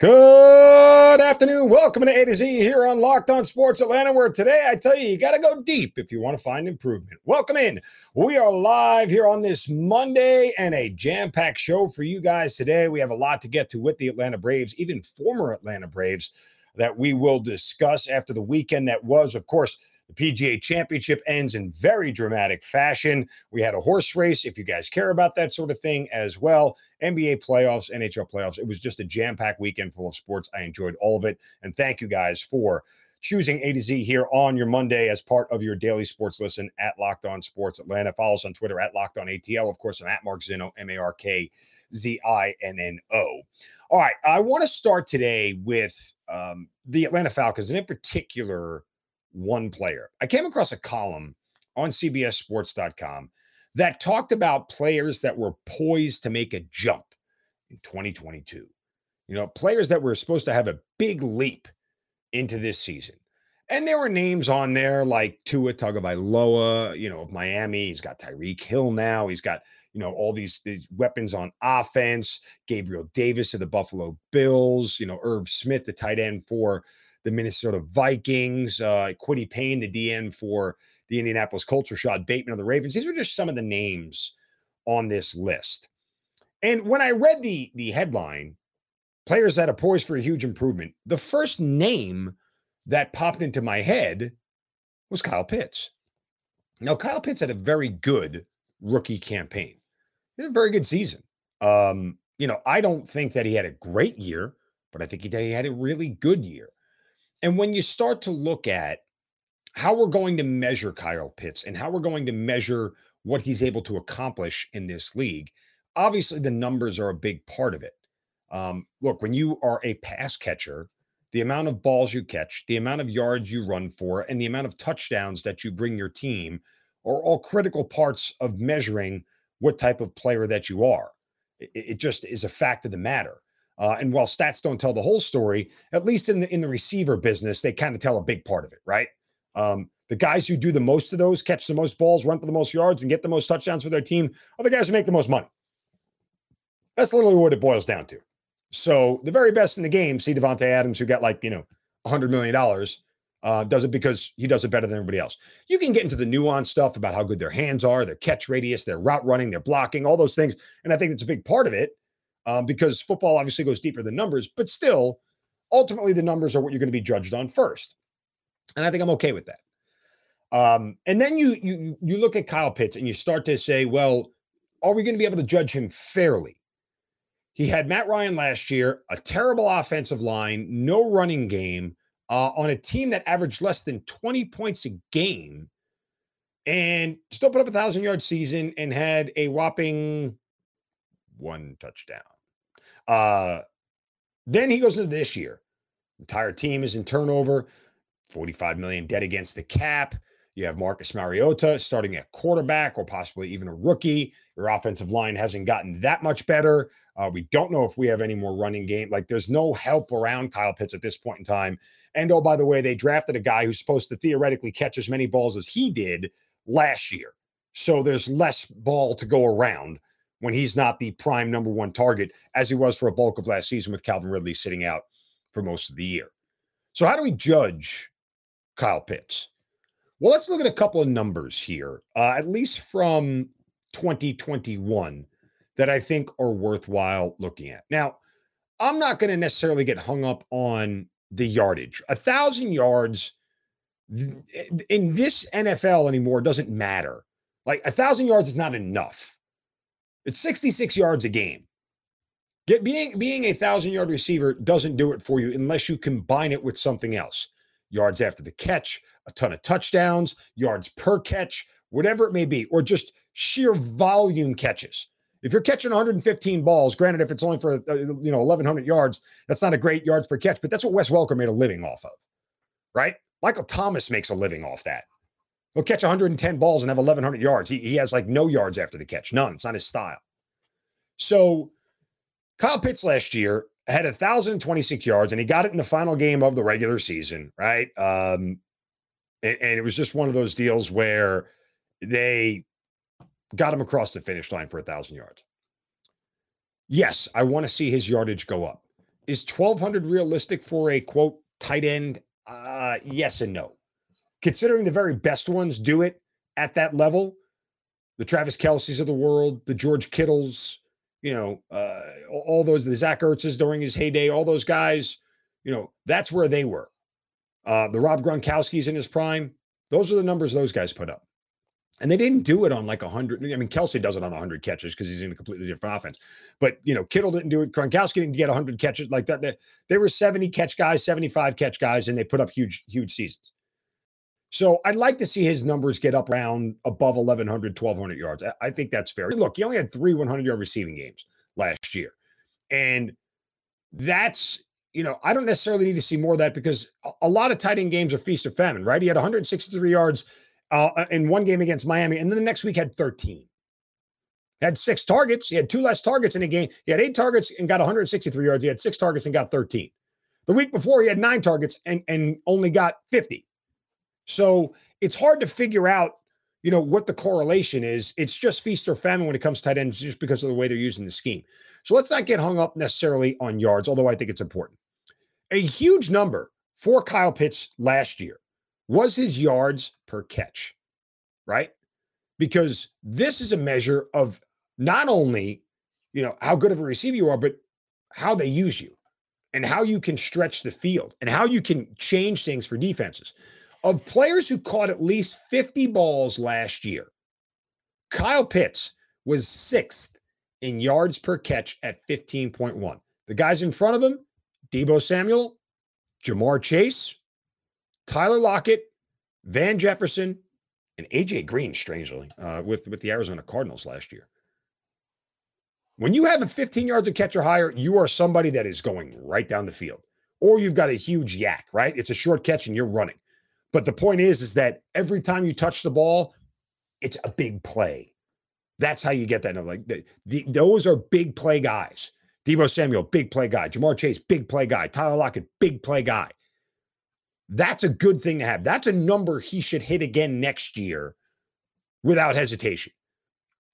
Good afternoon. Welcome to A to Z here on Locked On Sports Atlanta, where today I tell you, you got to go deep if you want to find improvement. Welcome in. We are live here on this Monday and a jam packed show for you guys today. We have a lot to get to with the Atlanta Braves, even former Atlanta Braves, that we will discuss after the weekend that was, of course, the PGA Championship ends in very dramatic fashion. We had a horse race, if you guys care about that sort of thing as well. NBA playoffs, NHL playoffs. It was just a jam packed weekend full of sports. I enjoyed all of it. And thank you guys for choosing A to Z here on your Monday as part of your daily sports listen at Locked On Sports Atlanta. Follow us on Twitter at Locked On ATL. Of course, I'm at Mark Zinno, M A R K Z I N N O. All right. I want to start today with um, the Atlanta Falcons, and in particular, one player. I came across a column on CBSSports.com that talked about players that were poised to make a jump in 2022. You know, players that were supposed to have a big leap into this season. And there were names on there like Tua Tagovailoa, you know, of Miami. He's got Tyreek Hill now. He's got, you know, all these, these weapons on offense. Gabriel Davis of the Buffalo Bills, you know, Irv Smith, the tight end for the Minnesota Vikings, uh, Kwity Paye, the DE for the Indianapolis Colts, Rashod Bateman of the Ravens. These were just some of the names on this list. And when I read the the headline, players that are poised for a huge improvement, the first name that popped into my head was Kyle Pitts. Now, Kyle Pitts had a very good rookie campaign. He had a very good season. Um, you know, I don't think that he had a great year, but I think he, he had a really good year. And when you start to look at how we're going to measure Kyle Pitts and how we're going to measure what he's able to accomplish in this league, obviously the numbers are a big part of it. Um, look, when you are a pass catcher, the amount of balls you catch, the amount of yards you run for, and the amount of touchdowns that you bring your team are all critical parts of measuring what type of player that you are. It, it just is a fact of the matter. Uh, and while stats don't tell the whole story, at least in the in the receiver business, they kind of tell a big part of it, right? Um, the guys who do the most of those, catch the most balls, run for the most yards, and get the most touchdowns for their team are the guys who make the most money. That's literally what it boils down to. So the very best in the game, see Davante Adams, who got like you know hundred million dollars, uh, does it because he does it better than everybody else. You can get into the nuanced stuff about how good their hands are, their catch radius, their route running, their blocking, all those things, and I think it's a big part of it um, because football obviously goes deeper than numbers, but still, ultimately, the numbers are what you're going to be judged on first. And I think I'm okay with that. Um, and then you you you look at Kyle Pitts and you start to say, well, are we going to be able to judge him fairly? He had Matt Ryan last year, a terrible offensive line, no running game, uh, on a team that averaged less than 20 points a game, and still put up a thousand yard season and had a whopping one touchdown. Uh, then he goes into this year. Entire team is in turnover, 45 million dead against the cap. You have Marcus Mariota starting at quarterback or possibly even a rookie. Your offensive line hasn't gotten that much better. Uh, we don't know if we have any more running game. Like there's no help around Kyle Pitts at this point in time. And oh, by the way, they drafted a guy who's supposed to theoretically catch as many balls as he did last year. So there's less ball to go around when he's not the prime number one target as he was for a bulk of last season with Calvin Ridley sitting out for most of the year. So, how do we judge Kyle Pitts? Well, let's look at a couple of numbers here, uh, at least from 2021, that I think are worthwhile looking at. Now, I'm not going to necessarily get hung up on the yardage. A thousand yards in this NFL anymore doesn't matter. Like a thousand yards is not enough. It's 66 yards a game. Get being being a thousand yard receiver doesn't do it for you unless you combine it with something else. Yards after the catch, a ton of touchdowns, yards per catch, whatever it may be, or just sheer volume catches. If you're catching 115 balls, granted, if it's only for uh, you know 1,100 yards, that's not a great yards per catch, but that's what Wes Welker made a living off of, right? Michael Thomas makes a living off that. He'll catch 110 balls and have 1,100 yards. He, he has like no yards after the catch, none. It's not his style. So Kyle Pitts last year had 1,026 yards and he got it in the final game of the regular season, right? Um, and, and it was just one of those deals where they got him across the finish line for a 1,000 yards. Yes, I want to see his yardage go up. Is 1,200 realistic for a quote tight end? Uh, yes and no. Considering the very best ones do it at that level, the Travis Kelce's of the world, the George Kittles, you know, uh, all those, the Zach Ertz's during his heyday, all those guys, you know, that's where they were. Uh, the Rob Gronkowski's in his prime. Those are the numbers those guys put up. And they didn't do it on like 100. I mean, Kelsey does it on 100 catches because he's in a completely different offense. But, you know, Kittle didn't do it. Gronkowski didn't get 100 catches like that. They, they were 70 catch guys, 75 catch guys, and they put up huge, huge seasons. So I'd like to see his numbers get up around above 1,100, 1,200 yards. I, I think that's fair. Look, he only had three 100 yard receiving games last year. And that's, you know, I don't necessarily need to see more of that because a, a lot of tight end games are feast or famine, right? He had 163 yards uh, uh, in one game against Miami, and then the next week had 13. He had six targets. He had two less targets in a game. He had eight targets and got 163 yards. He had six targets and got 13. The week before, he had nine targets and, and only got 50. So it's hard to figure out, you know, what the correlation is. It's just feast or famine when it comes to tight ends, just because of the way they're using the scheme. So let's not get hung up necessarily on yards, although I think it's important. A huge number for Kyle Pitts last year was his yards per catch, right? Because this is a measure of not only, you know, how good of a receiver you are, but how they use you and how you can stretch the field and how you can change things for defenses. Of players who caught at least 50 balls last year, Kyle Pitts was sixth in yards per catch at 15.1. The guys in front of him, Deebo Samuel, Ja'Marr Chase, Tyler Lockett, Van Jefferson, and AJ Green, strangely, uh, with, with the Arizona Cardinals last year. When you have a 15 yards of catch or higher, you are somebody that is going right down the field. Or you've got a huge YAC, right? It's a short catch and you're running. But the point is, is that every time you touch the ball, it's a big play. That's how you get that. Like the, the, those are big play guys. Deebo Samuel, big play guy. Ja'Marr Chase, big play guy. Tyler Lockett, big play guy. That's a good thing to have. That's a number he should hit again next year without hesitation.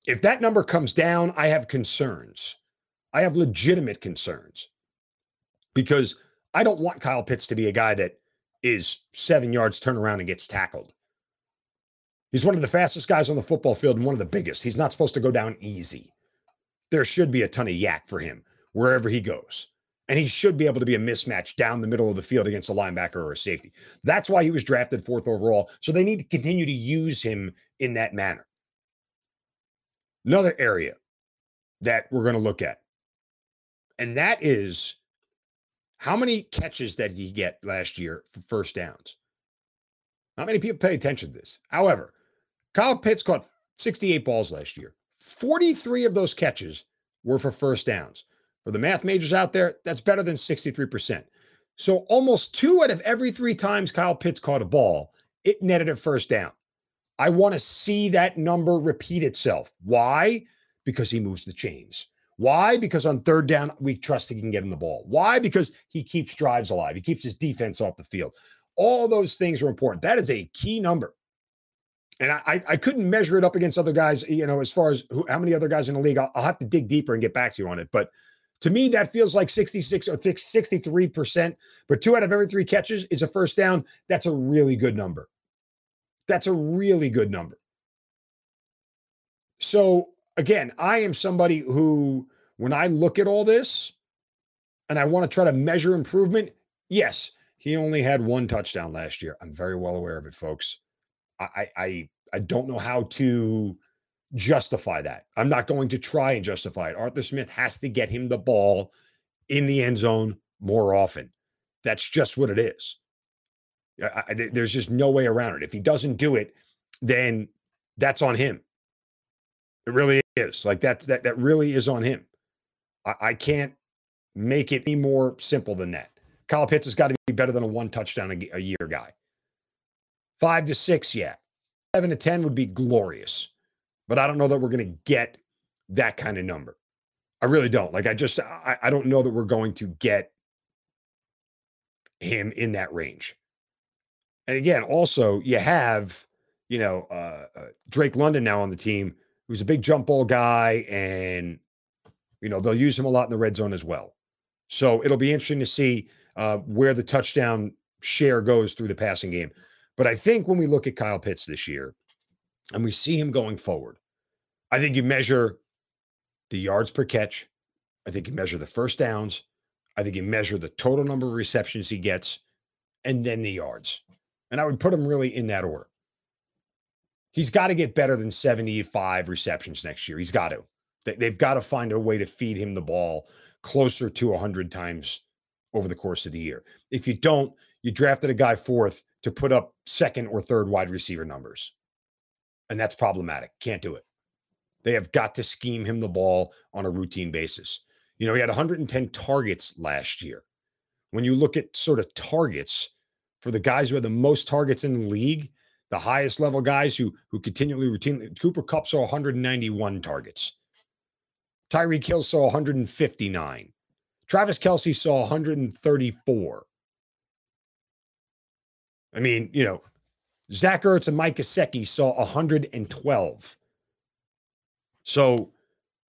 If that number comes down, I have concerns. I have legitimate concerns because I don't want Kyle Pitts to be a guy that is seven yards, turn around and gets tackled. He's one of the fastest guys on the football field and one of the biggest. He's not supposed to go down easy. There should be a ton of YAC for him wherever he goes. And he should be able to be a mismatch down the middle of the field against a linebacker or a safety. That's why he was drafted fourth overall. So they need to continue to use him in that manner. Another area that we're going to look at, and that is how many catches did he get last year for first downs? Not many people pay attention to this. However, Kyle Pitts caught 68 balls last year. 43 of those catches were for first downs. For the math majors out there, that's better than 63%. So almost two out of every three times Kyle Pitts caught a ball, it netted a first down. I want to see that number repeat itself. Why? Because he moves the chains. Why? Because on third down, we trust he can get him the ball. Why? Because he keeps drives alive. He keeps his defense off the field. All those things are important. That is a key number. And I, I couldn't measure it up against other guys, you know, as far as who, how many other guys in the league. I'll, I'll have to dig deeper and get back to you on it. But to me, that feels like 66 or 63%. But two out of every three catches is a first down. That's a really good number. That's a really good number. So, again, I am somebody who, when I look at all this and I want to try to measure improvement, yes, he only had one touchdown last year. I'm very well aware of it, folks. I, I, I don't know how to justify that. I'm not going to try and justify it. Arthur Smith has to get him the ball in the end zone more often. That's just what it is. I, I, there's just no way around it. If he doesn't do it, then that's on him. It really is. Like that. That that really is on him. I, I can't make it any more simple than that. Kyle Pitts has got to be better than a one touchdown a, a year guy. Five to six, yeah. seven to 10 would be glorious, but I don't know that we're going to get that kind of number. I really don't. Like, I just, I, I don't know that we're going to get him in that range. And again, also, you have, you know, uh, uh, Drake London now on the team, who's a big jump ball guy, and, you know, they'll use him a lot in the red zone as well. So it'll be interesting to see uh, where the touchdown share goes through the passing game. But I think when we look at Kyle Pitts this year and we see him going forward, I think you measure the yards per catch. I think you measure the first downs. I think you measure the total number of receptions he gets and then the yards. And I would put him really in that order. He's got to get better than 75 receptions next year. He's got to. They've got to find a way to feed him the ball closer to 100 times over the course of the year. If you don't, you drafted a guy fourth to put up second or third wide receiver numbers. And that's problematic. Can't do it. They have got to scheme him the ball on a routine basis. You know, he had 110 targets last year. When you look at sort of targets for the guys who had the most targets in the league, the highest level guys who who continually routinely Cooper Kupp saw 191 targets. Tyreek Hill saw 159. Travis Kelce saw 134. I mean, you know, Zach Ertz and Mike Gesicki saw 112. So,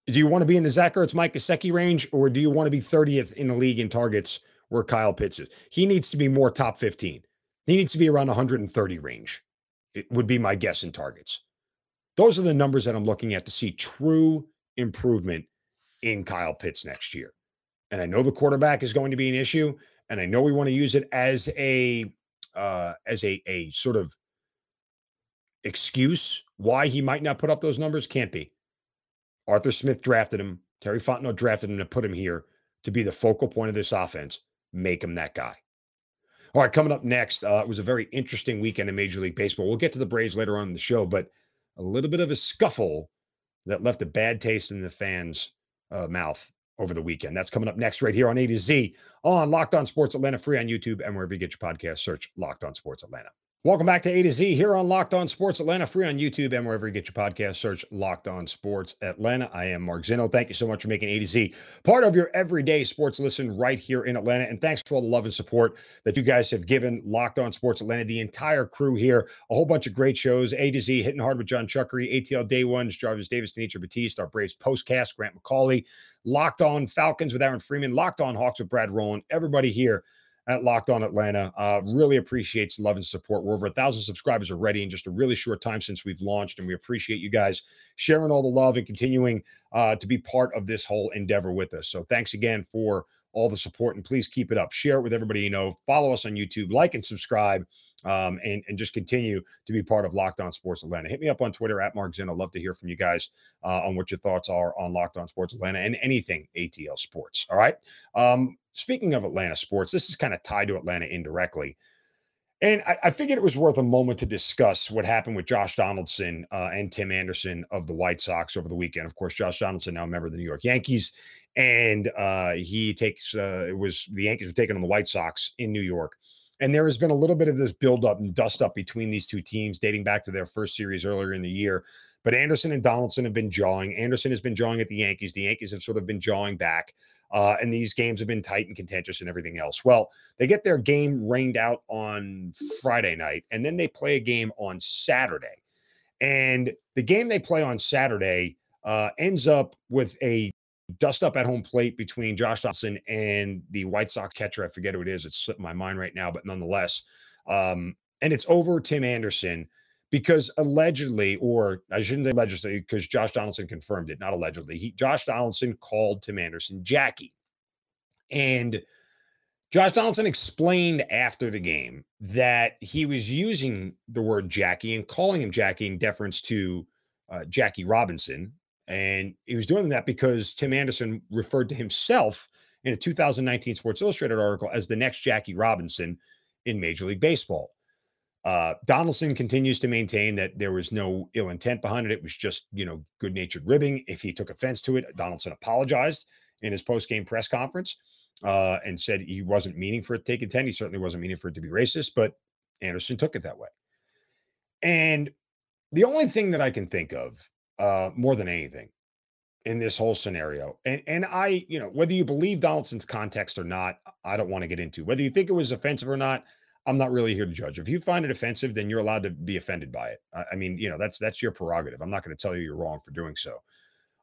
do you want to be in the Zach Ertz, Mike Gesicki range, or do you want to be 30th in the league in targets where Kyle Pitts is? He needs to be more top 15. He needs to be around 130 range. It would be my guess in targets. Those are the numbers that I'm looking at to see true improvement in Kyle Pitts next year. And I know the quarterback is going to be an issue, and I know we want to use it as a uh, as a a sort of excuse why he might not put up those numbers. Can't be. Arthur Smith drafted him. Terry Fontenot drafted him to put him here to be the focal point of this offense. Make him that guy. All right, coming up next, uh, it was a very interesting weekend in Major League Baseball. We'll get to the Braves later on in the show, but a little bit of a scuffle that left a bad taste in the fans' uh, mouth over the weekend. That's coming up next, right here on A to Z on Locked On Sports Atlanta, free on YouTube and wherever you get your podcast. Search Locked On Sports Atlanta. Welcome back to A to Z here on Locked On Sports Atlanta, free on YouTube and wherever you get your podcast. Search Locked On Sports Atlanta. I am Mark Zinno. Thank you so much for making A to Z part of your everyday sports listen right here in Atlanta. And thanks for all the love and support that you guys have given Locked On Sports Atlanta, the entire crew here. A whole bunch of great shows. A to Z, Hitting Hard with John Chuckery, ATL Day Ones, Jarvis Davis, Denitra Batiste, our Braves postcast, Grant McCauley, Locked On Falcons with Aaron Freeman, Locked On Hawks with Brad Rowland. Everybody here at Locked On Atlanta. Uh, really appreciates love and support. We're over a thousand subscribers already in just a really short time since we've launched, and we appreciate you guys sharing all the love and continuing uh, to be part of this whole endeavor with us. So thanks again for all the support, and please keep it up. Share it with everybody you know. Follow us on YouTube, like and subscribe, um, and and just continue to be part of Locked On Sports Atlanta. Hit me up on Twitter at Mark Zinn. I'd love to hear from you guys uh, on what your thoughts are on Locked On Sports Atlanta and anything ATL Sports. All right. Um, Speaking of Atlanta sports, this is kind of tied to Atlanta indirectly. And I, I, figured it was worth a moment to discuss what happened with Josh Donaldson uh, and Tim Anderson of the White Sox over the weekend. Of course, Josh Donaldson now a member of the New York Yankees, and uh, he takes uh, it was the Yankees were taking on the White Sox in New York. And there has been a little bit of this buildup and dust up between these two teams, dating back to their first series earlier in the year. But Anderson and Donaldson have been jawing. Anderson has been jawing at the Yankees. The Yankees have sort of been jawing back. Uh, and these games have been tight and contentious and everything else. Well, they get their game rained out on Friday night, and then they play a game on Saturday. And the game they play on Saturday uh, ends up with a dust up at home plate between Josh Donaldson and the White Sox catcher. I forget who it is. It's slipping my mind right now, but nonetheless. Um, and it's over Tim Anderson because allegedly, or I shouldn't say allegedly, because Josh Donaldson confirmed it, not allegedly. He Josh Donaldson called Tim Anderson Jackie. And Josh Donaldson explained after the game that he was using the word Jackie and calling him Jackie in deference to uh, Jackie Robinson. And he was doing that because Tim Anderson referred to himself in a 2019 Sports Illustrated article as the next Jackie Robinson in Major League Baseball. Uh, Donaldson continues to maintain that there was no ill intent behind it. It was just, you know, good natured ribbing. If he took offense to it, Donaldson apologized in his post game press conference uh, and said he wasn't meaning for it to take intent. He certainly wasn't meaning for it to be racist, but Anderson took it that way. And the only thing that I can think of uh, more than anything in this whole scenario, and and I, you know, whether you believe Donaldson's context or not, I don't want to get into. Whether you think it was offensive or not, I'm not really here to judge. If you find it offensive, then you're allowed to be offended by it. I, I mean, you know, that's that's your prerogative. I'm not going to tell you you're wrong for doing so.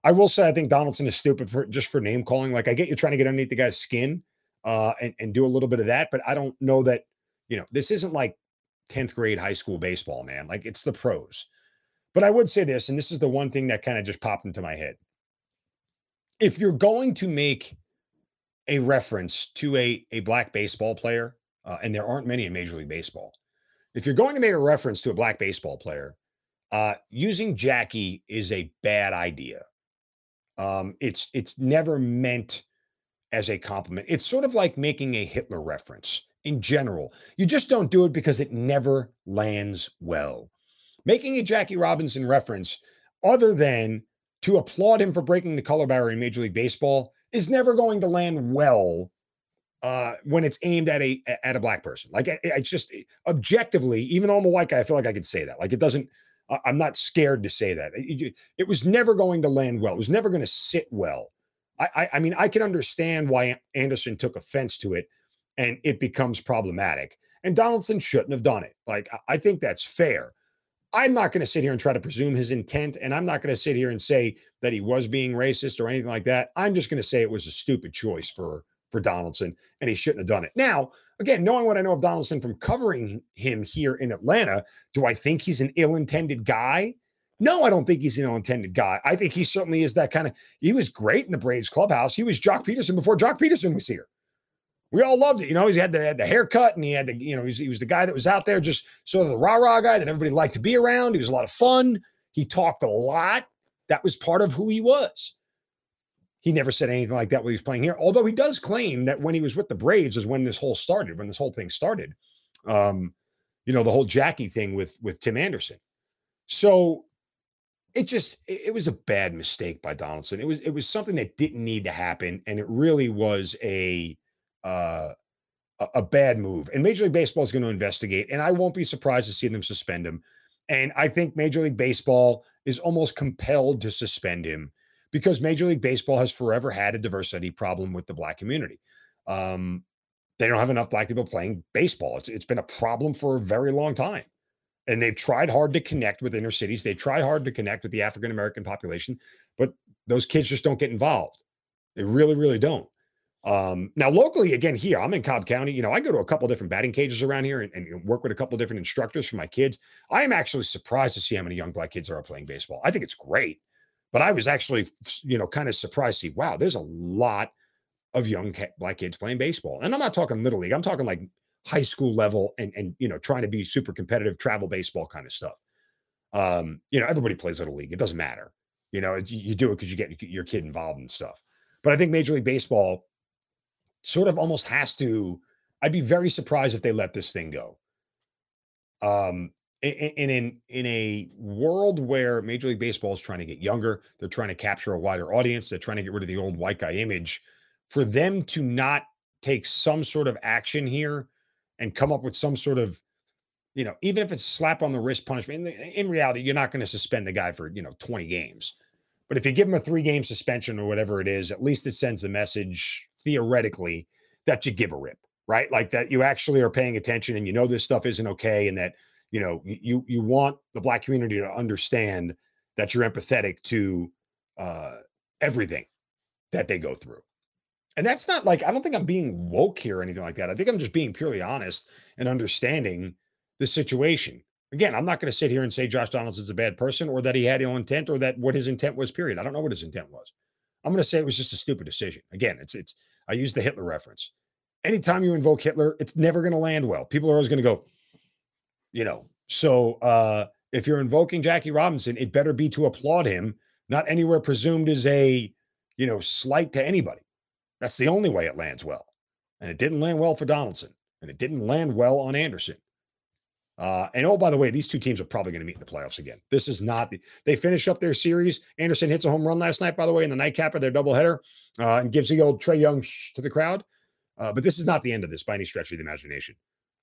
I will say I think Donaldson is stupid for just for name calling. Like I get you trying to get underneath the guy's skin uh, and and do a little bit of that, but I don't know that you know this isn't like 10th grade high school baseball, man. Like it's the pros. But I would say this, and this is the one thing that kind of just popped into my head. If you're going to make a reference to a, a black baseball player, uh, and there aren't many in Major League Baseball, if you're going to make a reference to a black baseball player, uh, using Jackie is a bad idea. Um, it's it's never meant as a compliment. It's sort of like making a Hitler reference in general. You just don't do it because it never lands well. Making a Jackie Robinson reference, other than to applaud him for breaking the color barrier in Major League Baseball, is never going to land well uh, when it's aimed at a at a black person. Like it's just objectively, even though I'm a white guy, I feel like I could say that. Like it doesn't. I'm not scared to say that. It, it was never going to land well. It was never going to sit well. I, I, I mean, I can understand why Anderson took offense to it and it becomes problematic. And Donaldson shouldn't have done it. Like, I think that's fair. I'm not going to sit here and try to presume his intent. And I'm not going to sit here and say that he was being racist or anything like that. I'm just going to say it was a stupid choice for, for Donaldson and he shouldn't have done it. Now, again, knowing what I know of Donaldson from covering him here in Atlanta, do I think he's an ill intended guy? No, I don't think he's an ill-intended guy. I think he certainly is that kind of. He was great in the Braves clubhouse. He was Joc Pederson before Joc Pederson was here we all loved it. You know, he had the, had the haircut and he had the, you know, he was, he was the guy that was out there just sort of the rah rah guy that everybody liked to be around. He was a lot of fun. He talked a lot. That was part of who he was. He never said anything like that when he was playing here, although he does claim that when he was with the Braves is when this whole started, when this whole thing started. Um, you know, the whole Jackie thing with with Tim Anderson. So it just it was a bad mistake by Donaldson. It was it was something that didn't need to happen, and it really was a uh, a bad move. And Major League Baseball is going to investigate, and I won't be surprised to see them suspend him. And I think Major League Baseball is almost compelled to suspend him because Major League Baseball has forever had a diversity problem with the black community. Um, they don't have enough black people playing baseball. It's, it's been a problem for a very long time. And they've tried hard to connect with inner cities. They try hard to connect with the African American population, but those kids just don't get involved. They really, really don't. Um, now, locally, again, here I'm in Cobb County. You know, I go to a couple different batting cages around here and, and, work with a couple different instructors for my kids. I am actually surprised to see how many young black kids are playing baseball. I think it's great, but I was actually, you know, kind of surprised to see, wow, there's a lot of young black kids playing baseball. And I'm not talking little league. I'm talking like high school level and and you know trying to be super competitive travel baseball kind of stuff. Um, you know, everybody plays little league. It doesn't matter. You know, you, do it because you get your kid involved and stuff. But I think Major League Baseball sort of almost has to. I'd be very surprised if they let this thing go. Um, in in in a world where Major League Baseball is trying to get younger, they're trying to capture a wider audience, they're trying to get rid of the old white guy image. For them to not take some sort of action here and come up with some sort of, you know, even if it's slap on the wrist punishment, in, in reality, you're not going to suspend the guy for you know 20 games. But if you give him a three game suspension or whatever it is, at least it sends the message theoretically that you give a rip, right? Like that you actually are paying attention and you know this stuff isn't okay and that you know you you want the black community to understand that you're empathetic to uh everything that they go through. And that's not like I don't think I'm being woke here or anything like that. I think I'm just being purely honest and understanding the situation. Again, I'm not going to sit here and say Josh Donaldson's a bad person or that he had ill intent or that what his intent was, period. I don't know what his intent was. I'm going to say it was just a stupid decision. Again, it's it's I use the Hitler reference. Anytime you invoke Hitler, it's never going to land well. People are always going to go, you know. So uh, if you're invoking Jackie Robinson, it better be to applaud him, not anywhere presumed as a, you know, slight to anybody. That's the only way it lands well. And it didn't land well for Donaldson, and it didn't land well on Anderson. Uh, and oh, by the way, these two teams are probably going to meet in the playoffs again. This is not the, they finish up their series. Anderson hits a home run last night, by the way, in the nightcap of their doubleheader, uh, and gives the old Trae Young to the crowd. Uh, but this is not the end of this by any stretch of the imagination.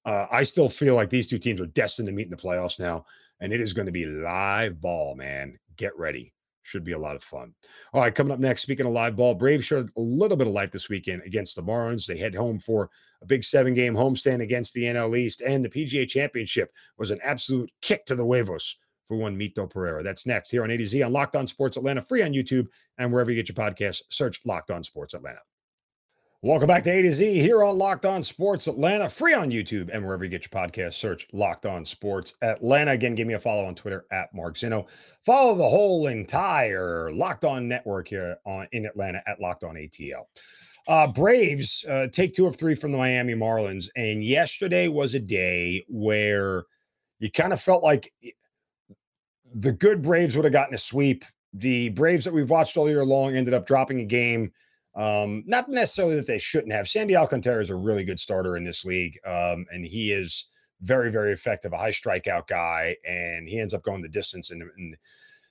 Uh, I still feel like these two teams are destined to meet in the playoffs now, and it is going to be live ball, man. Get ready. Should be a lot of fun. All right, coming up next, speaking of live ball, Braves showed a little bit of life this weekend against the Marlins. They head home for a big seven game homestand against the NL East, and the PGA Championship was an absolute kick to the huevos for one Mito Pereira. That's next here on A to Z on Locked On Sports Atlanta, free on YouTube and wherever you get your podcasts. Search Locked On Sports Atlanta. Welcome back to A to Z here on Locked On Sports Atlanta, free on YouTube and wherever you get your podcast. Search Locked On Sports Atlanta. Again, give me a follow on Twitter at Mark Zinno. Follow the whole entire Locked On network here on in Atlanta at Locked On ATL. Uh, Braves uh, take two of three from the Miami Marlins, and yesterday was a day where you kind of felt like the good Braves would have gotten a sweep. The Braves that we've watched all year long ended up dropping a game um, not necessarily that they shouldn't have. Sandy Alcantara is a really good starter in this league, um, and he is very, very effective, a high strikeout guy, and he ends up going the distance. And, and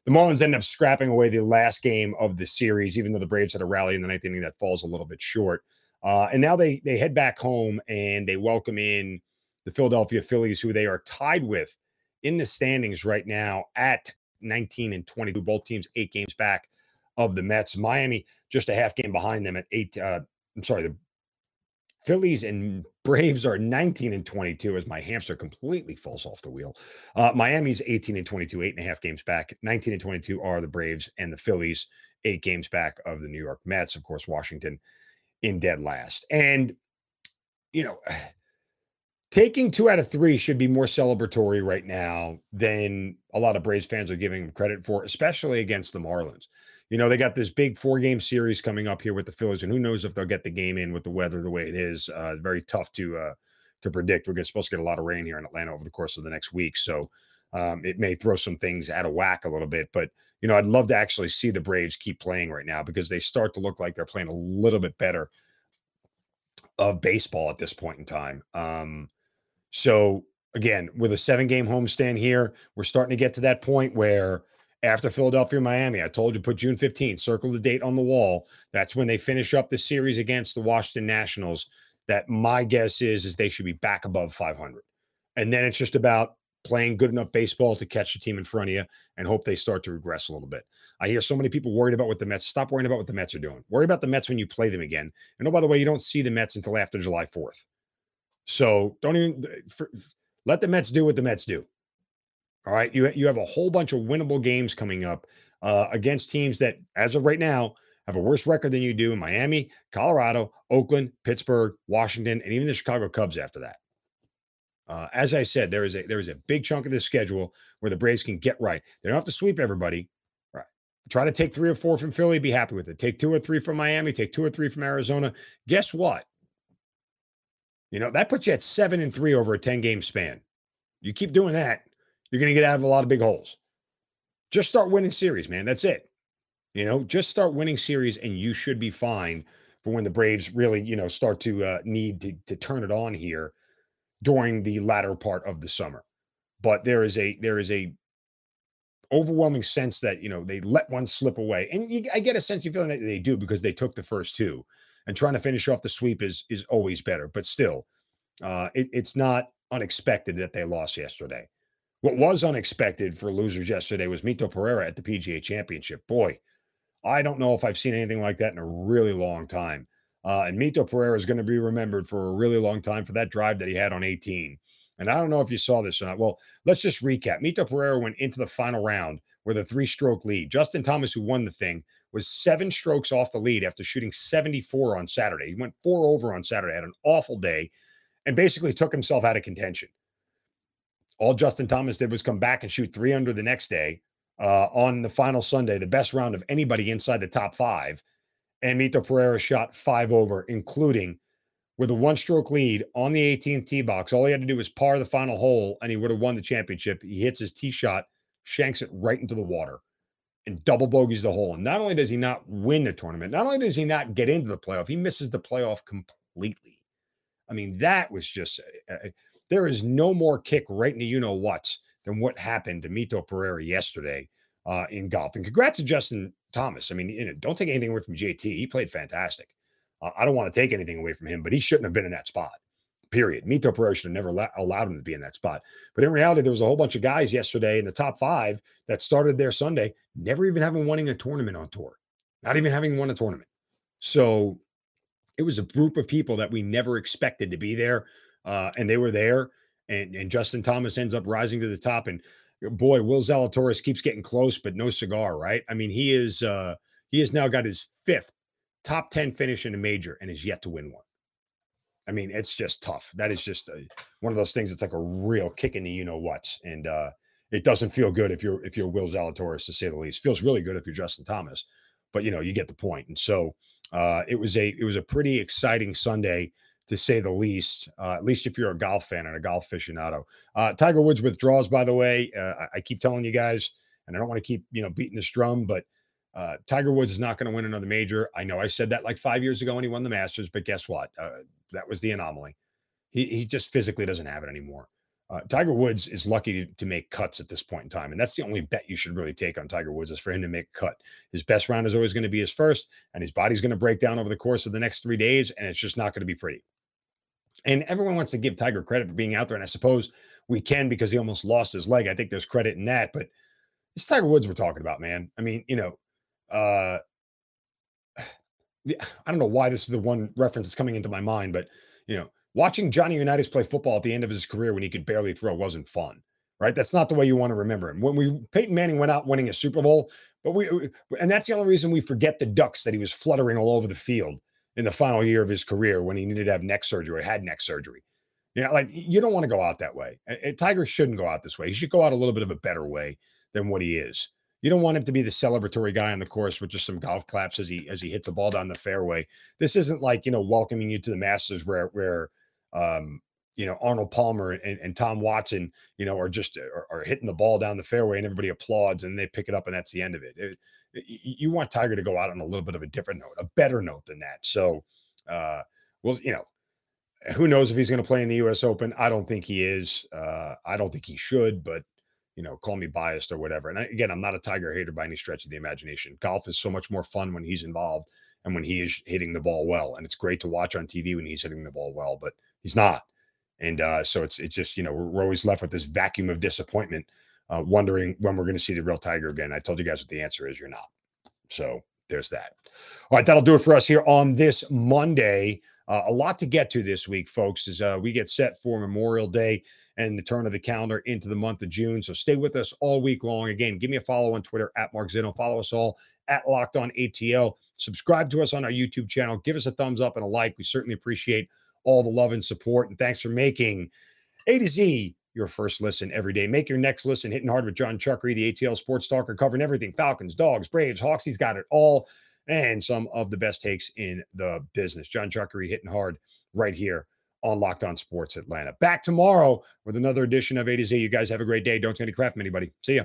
the Marlins end up scrapping away the last game of the series, even though the Braves had a rally in the ninth inning that falls a little bit short. Uh, and now they they head back home and they welcome in the Philadelphia Phillies, who they are tied with in the standings right now at 19 and 22. Both teams eight games back of the Mets. Miami just a half game behind them at eight. Uh, I'm sorry, the Phillies and Braves are 19 and 22 as my hamster completely falls off the wheel. Uh, Miami's 18 and 22, eight and a half games back. 19 and 22 are the Braves and the Phillies, eight games back of the New York Mets. Of course, Washington in dead last. And, you know, taking two out of three should be more celebratory right now than a lot of Braves fans are giving them credit for, especially against the Marlins you know, they got this big four game series coming up here with the Phillies, and who knows if they'll get the game in with the weather the way it is. Uh, very tough to uh, to predict. We're supposed to get a lot of rain here in Atlanta over the course of the next week, so um, it may throw some things out of whack a little bit. But you know, I'd love to actually see the Braves keep playing right now because they start to look like they're playing a little bit better of baseball at this point in time. Um, so again, with a seven game homestand here, we're starting to get to that point where after Philadelphia, Miami. I told you put June 15th, circle the date on the wall. That's when they finish up the series against the Washington Nationals. That my guess is is they should be back above 500. And then it's just about playing good enough baseball to catch the team in front of you and hope they start to regress a little bit. I hear so many people worried about what the Mets stop worrying about what the Mets are doing. Worry about the Mets when you play them again. And oh, by the way, you don't see the Mets until after July 4th. So don't even for, let the Mets do what the Mets do. All right, you you have a whole bunch of winnable games coming up uh, against teams that, as of right now, have a worse record than you do in Miami, Colorado, Oakland, Pittsburgh, Washington, and even the Chicago Cubs. After that, uh, as I said, there is a there is a big chunk of the schedule where the Braves can get right. They don't have to sweep everybody. Right, try to take three or four from Philly, be happy with it. Take two or three from Miami, take two or three from Arizona. Guess what? You know that puts you at seven and three over a ten game span. You keep doing that, you're going to get out of a lot of big holes. Just start winning series, man. That's it. You know, just start winning series, and you should be fine for when the Braves really, you know, start to uh, need to, to turn it on here during the latter part of the summer. But there is a there is a overwhelming sense that you know they let one slip away, and you, I get a sense you feeling that they do because they took the first two, and trying to finish off the sweep is is always better. But still, uh, it, it's not unexpected that they lost yesterday. What was unexpected for losers yesterday was Mito Pereira at the PGA Championship. Boy, I don't know if I've seen anything like that in a really long time. Uh, and Mito Pereira is going to be remembered for a really long time for that drive that he had on 18. And I don't know if you saw this or not. Well, let's just recap. Mito Pereira went into the final round with a three stroke lead. Justin Thomas, who won the thing, was seven strokes off the lead after shooting 74 on Saturday. He went four over on Saturday, had an awful day, and basically took himself out of contention. All Justin Thomas did was come back and shoot three under the next day uh, on the final Sunday, the best round of anybody inside the top five. And Mito Pereira shot five over, including with a one stroke lead on the 18th tee box. All he had to do was par the final hole and he would have won the championship. He hits his tee shot, shanks it right into the water, and double bogeys the hole. And not only does he not win the tournament, not only does he not get into the playoff, he misses the playoff completely. I mean, that was just. Uh, there is no more kick right in the you know what than what happened to Mito Pereira yesterday uh, in golf. And congrats to Justin Thomas. I mean, you know, don't take anything away from JT. He played fantastic. Uh, I don't want to take anything away from him, but he shouldn't have been in that spot. Period. Mito Pereira should have never la- allowed him to be in that spot. But in reality, there was a whole bunch of guys yesterday in the top five that started their Sunday, never even having winning a tournament on tour, not even having won a tournament. So it was a group of people that we never expected to be there, uh, and they were there. And, and Justin Thomas ends up rising to the top. And boy, Will Zalatoris keeps getting close, but no cigar, right? I mean, he is uh, he has now got his fifth top 10 finish in a major and is yet to win one. I mean, it's just tough. That is just a, one of those things. It's like a real kick in the you know what's, and uh, it doesn't feel good if you're if you're Will Zalatoris to say the least. Feels really good if you're Justin Thomas, but you know you get the point. And so uh, it was a it was a pretty exciting Sunday to say the least. Uh, at least if you're a golf fan and a golf aficionado. Uh, Tiger Woods withdraws, by the way. Uh, I, keep telling you guys, and I don't want to keep you know beating this drum, but uh, Tiger Woods is not going to win another major. I know I said that like five years ago when he won the Masters, but guess what? Uh, that was the anomaly. He he just physically doesn't have it anymore. Uh, Tiger Woods is lucky to, to, make cuts at this point in time, and that's the only bet you should really take on Tiger Woods is for him to make cut. His best round is always going to be his first, and his body's going to break down over the course of the next three days, and it's just not going to be pretty. And everyone wants to give Tiger credit for being out there, and I suppose we can because he almost lost his leg. I think there's credit in that, but it's Tiger Woods we're talking about, man. I mean, you know, uh, I don't know why this is the one reference that's coming into my mind, but you know, watching Johnny Unitas play football at the end of his career when he could barely throw wasn't fun, right? That's not the way you want to remember him. When we Peyton Manning went out winning a Super Bowl, but we and that's the only reason we forget the ducks that he was fluttering all over the field in the final year of his career when he needed to have neck surgery or had neck surgery. You know, like you don't want to go out that way. Tiger shouldn't go out this way. He should go out a little bit of a better way than what he is. You don't want him to be the celebratory guy on the course with just some golf claps as he as he hits a ball down the fairway. This isn't like you know welcoming you to the Masters where where um, you know Arnold Palmer and, and Tom Watson you know are just are, are, hitting the ball down the fairway and everybody applauds and they pick it up and that's the end of it, it you want Tiger to go out on a little bit of a different note, a better note than that. So, uh, well, you know, who knows if he's going to play in the U.S. Open? I don't think he is. Uh, I don't think he should, but you know, call me biased or whatever. And I, again, I'm not a Tiger hater by any stretch of the imagination. Golf is so much more fun when he's involved and when he is hitting the ball well. And it's great to watch on TV when he's hitting the ball well, but he's not. And uh, so it's it's just you know we're, we're, always left with this vacuum of disappointment, uh, wondering when we're going to see the real Tiger again. I told you guys what the answer is. You're not. So there's that. All right, that'll do it for us here on this Monday. Uh, a lot to get to this week, folks, as uh, we get set for Memorial Day and the turn of the calendar into the month of June. So stay with us all week long. Again, give me a follow on Twitter at Mark Zinno. Follow us all at Locked On ATL. Subscribe to us on our YouTube channel. Give us a thumbs up and a like. We certainly appreciate all the love and support. And thanks for making A to Z your first listen every day. Make your next listen hitting hard with John Chuckery, the ATL sports talker, covering everything Falcons, Dogs, Braves, Hawks. He's got it all and some of the best takes in the business. John Chuckery hitting hard right here on Locked On Sports Atlanta. Back tomorrow with another edition of A to Z. You guys have a great day. Don't take any crap from anybody. See ya.